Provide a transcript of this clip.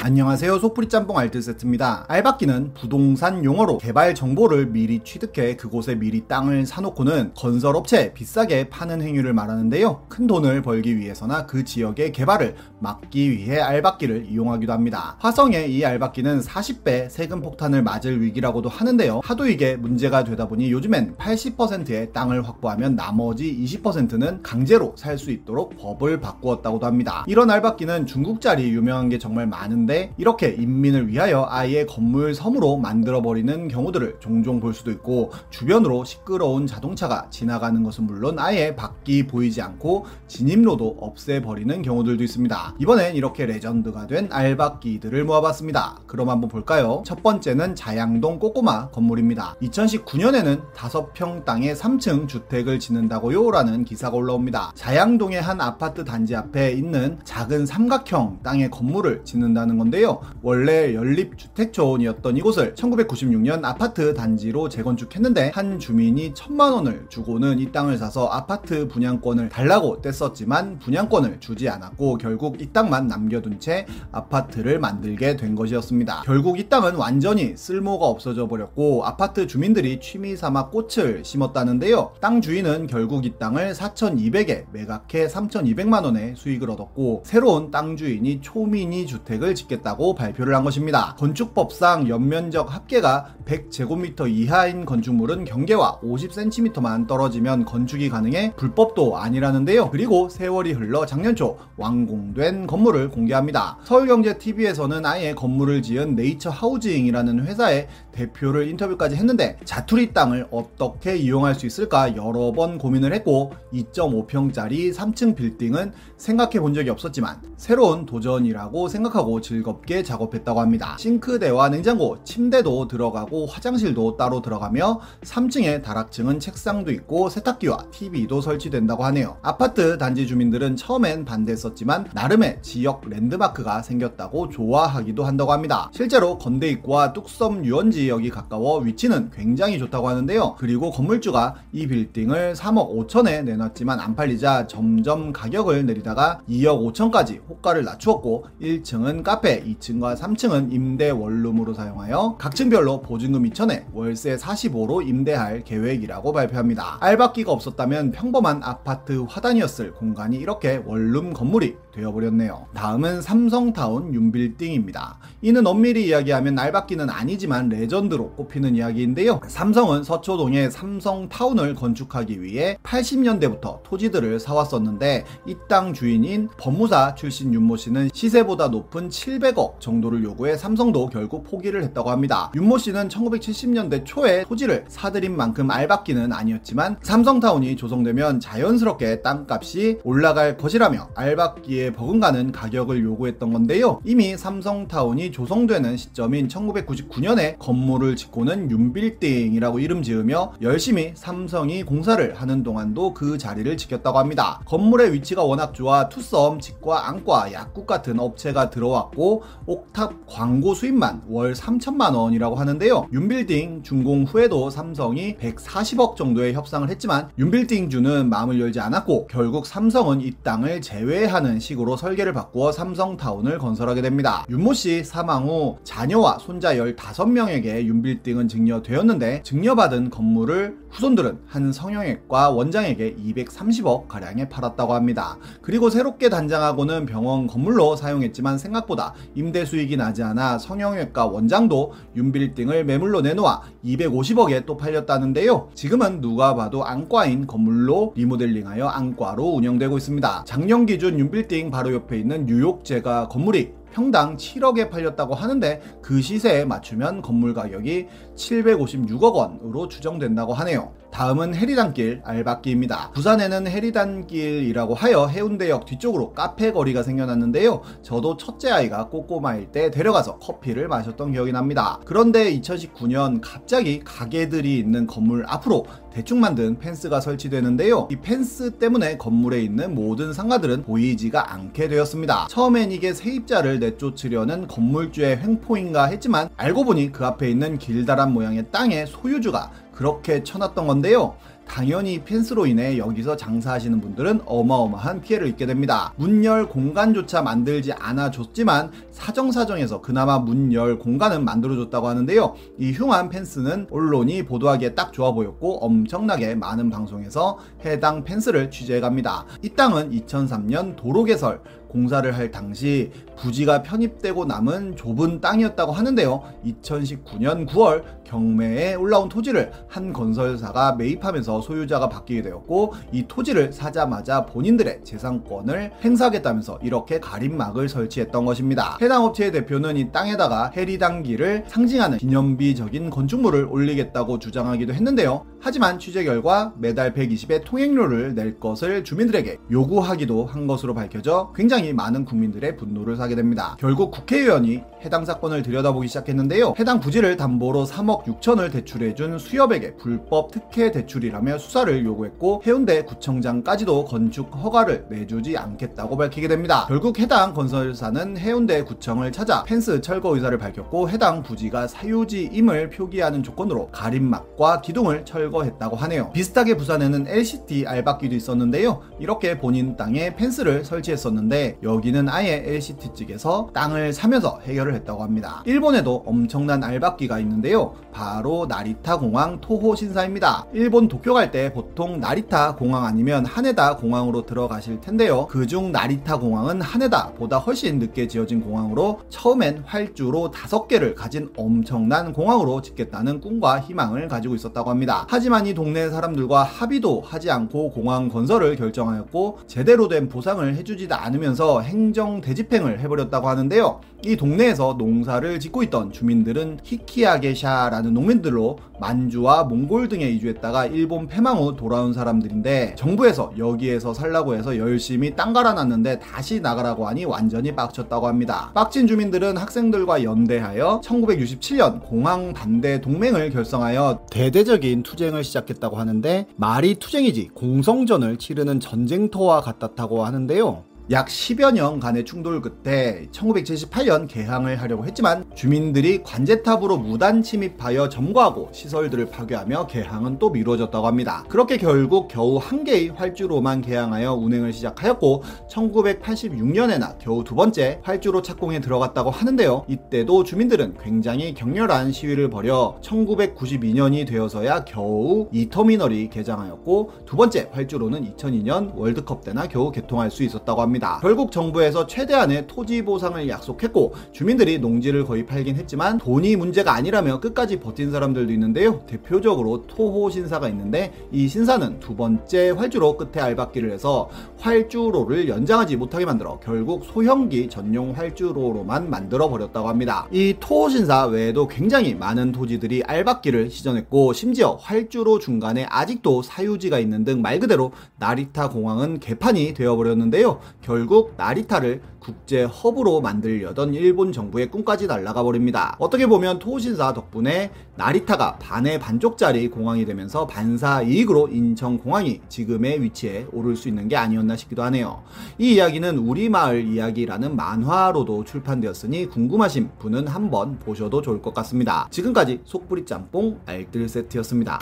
안녕하세요. 속풀이 짬뽕 알뜰 세트입니다. 알박기는 부동산 용어로 개발 정보를 미리 취득해 그곳에 미리 땅을 사놓고는 건설업체에 비싸게 파는 행위를 말하는데요. 큰 돈을 벌기 위해서나 그 지역의 개발을 막기 위해 알박기를 이용하기도 합니다. 화성의 이 알박기는 40배 세금 폭탄을 맞을 위기라고도 하는데요. 하도 이게 문제가 되다 보니 요즘엔 80%의 땅을 확보하면 나머지 20%는 강제로 살 수 있도록 법을 바꾸었다고도 합니다. 이런 알박기는 중국자리 유명한 게 정말 많은데 있는데 이렇게 인민을 위하여 아예 건물 섬으로 만들어버리는 경우들을 종종 볼 수도 있고 주변으로 시끄러운 자동차가 지나가는 것은 물론 아예 밖이 보이지 않고 진입로도 없애버리는 경우들도 있습니다. 이번엔 이렇게 레전드가 된 알박기들을 모아봤습니다. 그럼 한번 볼까요? 첫 번째는 자양동 꼬꼬마 건물입니다. 2019년에는 5평 땅에 3층 주택을 짓는다고요? 라는 기사가 올라옵니다. 자양동의 한 아파트 단지 앞에 있는 작은 삼각형 땅에 건물을 짓는다는 건데요. 원래 연립주택촌이었던 이곳을 1996년 아파트 단지로 재건축했는데 한 주민이 천만 원을 주고는 이 땅을 사서 아파트 분양권을 달라고 뗐었지만 분양권을 주지 않았고 결국 이 땅만 남겨둔 채 아파트를 만들게 된 것이었습니다. 결국 이 땅은 완전히 쓸모가 없어져 버렸고 아파트 주민들이 취미 삼아 꽃을 심었다는데요. 땅 주인은 결국 이 땅을 4,200에 매각해 3,200만 원의 수익을 얻었고 새로운 땅 주인이 초미니 주택을 짓 짓겠다고 발표를 한 것입니다. 건축법상 연면적 합계가 100제곱미터 이하인 건축물은 경계와 50cm만 떨어지면 건축이 가능해 불법도 아니라는데요. 그리고 세월이 흘러 작년 초 완공된 건물을 공개합니다. 서울경제TV에서는 아예 건물을 지은 네이처 하우징이라는 회사의 대표를 인터뷰까지 했는데 자투리 땅을 어떻게 이용할 수 있을까 여러 번 고민을 했고 2.5평짜리 3층 빌딩은 생각해 본 적이 없었지만 새로운 도전이라고 생각하고 즐 겁게 작업했다고 합니다. 싱크대와 냉장고, 침대도 들어가고 화장실도 따로 들어가며 3층에 다락층은 책상도 있고 세탁기와 TV도 설치된다고 하네요. 아파트 단지 주민들은 처음엔 반대했었지만 나름의 지역 랜드마크가 생겼다고 좋아하기도 한다고 합니다. 실제로 건대 입구와 뚝섬 유원지 지역이 가까워 위치는 굉장히 좋다고 하는데요. 그리고 건물주가 이 빌딩을 3억 5천에 내놨지만 안 팔리자 점점 가격을 내리다가 2억 5천까지 호가를 낮추었고 1층은 카페, 2층과 3층은 임대 원룸으로 사용하여 각 층별로 보증금 2천에 월세 45로 임대할 계획이라고 발표합니다. 알박기가 없었다면 평범한 아파트 화단이었을 공간이 이렇게 원룸 건물이 되어버렸네요. 다음은 삼성타운 윤빌딩입니다. 이는 엄밀히 이야기하면 알박기는 아니지만 레전드로 꼽히는 이야기인데요. 삼성은 서초동에 삼성타운을 건축하기 위해 80년대부터 토지들을 사왔었는데 이 땅 주인인 법무사 출신 윤모 씨는 시세보다 높은 700억 정도를 요구해 삼성도 결국 포기를 했다고 합니다. 윤모 씨는 1970년대 초에 토지를 사들인 만큼 알박기는 아니었지만 삼성타운이 조성되면 자연스럽게 땅값이 올라갈 것이라며 알박기에 버금가는 가격을 요구했던 건데요. 이미 삼성타운이 조성되는 시점인 1999년에 건물을 짓고는 윤빌딩이라고 이름 지으며 열심히 삼성이 공사를 하는 동안도 그 자리를 지켰다고 합니다. 건물의 위치가 워낙 좋아 투썸, 치과, 안과, 약국 같은 업체가 들어왔 고 옥탑 광고 수입만 월 3천만 원이라고 하는데요. 윤빌딩 준공 후에도 삼성이 140억 정도의 협상을 했지만 윤빌딩 주는 마음을 열지 않았고 결국 삼성은 이 땅을 제외하는 식으로 설계를 바꾸어 삼성타운을 건설하게 됩니다. 윤모 씨 사망 후 자녀와 손자 15명에게 윤빌딩은 증여되었는데 증여받은 건물을 후손들은 한 성형외과 원장에게 230억 가량에 팔았다고 합니다. 그리고 새롭게 단장하고는 병원 건물로 사용했지만 생각보다 임대 수익이 나지 않아 성형외과 원장도 윤빌딩을 매물로 내놓아 250억에 또 팔렸다는데요. 지금은 누가 봐도 안과인 건물로 리모델링하여 안과로 운영되고 있습니다. 작년 기준 윤빌딩 바로 옆에 있는 뉴욕제가 건물이 평당 7억에 팔렸다고 하는데 그 시세에 맞추면 건물 가격이 756억 원으로 추정된다고 하네요. 다음은 해리단길 알박기입니다. 부산에는 해리단길이라고 하여 해운대역 뒤쪽으로 카페 거리가 생겨났는데요. 저도 첫째 아이가 꼬꼬마일 때 데려가서 커피를 마셨던 기억이 납니다. 그런데 2019년 갑자기 가게들이 있는 건물 앞으로 대충 만든 펜스가 설치되는데요. 이 펜스 때문에 건물에 있는 모든 상가들은 보이지가 않게 되었습니다. 처음엔 이게 세입자를 내쫓으려는 건물주의 횡포인가 했지만 알고 보니 그 앞에 있는 길다란 모양의 땅의 소유주가 그렇게 쳐놨던 건데요. 당연히 펜스로 인해 여기서 장사하시는 분들은 어마어마한 피해를 입게 됩니다. 문 열 공간조차 만들지 않아 줬지만 사정사정해서 그나마 문 열 공간은 만들어줬다고 하는데요. 이 흉한 펜스는 언론이 보도하기에 딱 좋아 보였고 엄청나게 많은 방송에서 해당 펜스를 취재해갑니다. 이 땅은 2003년 도로 개설, 공사를 할 당시 부지가 편입되고 남은 좁은 땅이었다고 하는데요. 2019년 9월 경매에 올라온 토지를 한 건설사가 매입하면서 소유자가 바뀌게 되었고 이 토지를 사자마자 본인들의 재산권을 행사하겠다면서 이렇게 가림막을 설치했던 것입니다. 해당 업체의 대표는 이 땅에다가 해리단기를 상징하는 기념비적인 건축물을 올리겠다고 주장하기도 했는데요. 하지만 취재 결과 매달 120의 통행료를 낼 것을 주민들에게 요구하기도 한 것으로 밝혀져 굉장히 많은 국민들의 분노를 사게 됩니다. 결국 국회의원이 해당 사건을 들여다보기 시작했는데요. 해당 부지를 담보로 3억 6천을 대출해준 수협에게 불법 특혜 대출이라며 수사를 요구했고 해운대 구청장까지도 건축 허가를 내주지 않겠다고 밝히게 됩니다. 결국 해당 건설사는 해운대 구청 을 찾아 펜스 철거 의사를 밝혔고 해당 부지가 사유지임을 표기하는 조건으로 가림막과 기둥을 철거 철거했다고 하네요. 비슷하게 부산에는 LCT 알박기도 있었는데요. 이렇게 본인 땅에 펜스를 설치했었는데 여기는 아예 LCT 측에서 땅을 사면서 해결을 했다고 합니다. 일본에도 엄청난 알박기가 있는데요. 바로 나리타 공항 토호 신사입니다. 일본 도쿄 갈 때 보통 나리타 공항 아니면 하네다 공항으로 들어가실 텐데요. 그중 나리타 공항은 하네다보다 훨씬 늦게 지어진 공항 으로 처음엔 활주로 5개를 가진 엄청난 공항으로 짓겠다는 꿈과 희망을 가지고 있었다고 합니다. 하지만 이 동네 사람들과 합의도 하지 않고 공항 건설을 결정하였고 제대로 된 보상을 해주지도 않으면서 행정 대집행을 해버렸다고 하는데요. 이 동네에서 농사를 짓고 있던 주민들은 히키아게샤라는 농민들로 만주와 몽골 등에 이주했다가 일본 패망 후 돌아온 사람들인데 정부에서 여기에서 살라고 해서 열심히 땅 갈아놨는데 다시 나가라고 하니 완전히 빡쳤다고 합니다. 빡친 주민들은 학생들과 연대하여 1967년 공항 반대 동맹을 결성하여 대대적인 투쟁을 시작했다고 하는데 말이 투쟁이지 공성전을 치르는 전쟁터와 같았다고 하는데요. 약 10여 년간의 충돌 끝에 1978년 개항을 하려고 했지만 주민들이 관제탑으로 무단 침입하여 점거하고 시설들을 파괴하며 개항은 또 미뤄졌다고 합니다. 그렇게 결국 겨우 한 개의 활주로만 개항하여 운행을 시작하였고 1986년에나 겨우 두 번째 활주로 착공에 들어갔다고 하는데요. 이때도 주민들은 굉장히 격렬한 시위를 벌여 1992년이 되어서야 겨우 이 터미널이 개장하였고 두 번째 활주로는 2002년 월드컵 때나 겨우 개통할 수 있었다고 합니다. 겁니다. 결국 정부에서 최대한의 토지 보상을 약속했고 주민들이 농지를 거의 팔긴 했지만 돈이 문제가 아니라며 끝까지 버틴 사람들도 있는데요. 대표적으로 토호 신사가 있는데 이 신사는 두 번째 활주로 끝에 알박기를 해서 활주로를 연장하지 못하게 만들어 결국 소형기 전용 활주로로만 만들어 버렸다고 합니다. 이 토호 신사 외에도 굉장히 많은 토지들이 알박기를 시전했고 심지어 활주로 중간에 아직도 사유지가 있는 등 말 그대로 나리타 공항은 개판이 되어버렸는데요. 결국 나리타를 국제 허브로 만들려던 일본 정부의 꿈까지 날아가 버립니다. 어떻게 보면 토신사 덕분에 나리타가 반의 반쪽짜리 공항이 되면서 반사 이익으로 인천 공항이 지금의 위치에 오를 수 있는 게 아니었나 싶기도 하네요. 이 이야기는 우리 마을 이야기라는 만화로도 출판되었으니 궁금하신 분은 한번 보셔도 좋을 것 같습니다. 지금까지 속부리 짬뽕 알뜰 세트였습니다.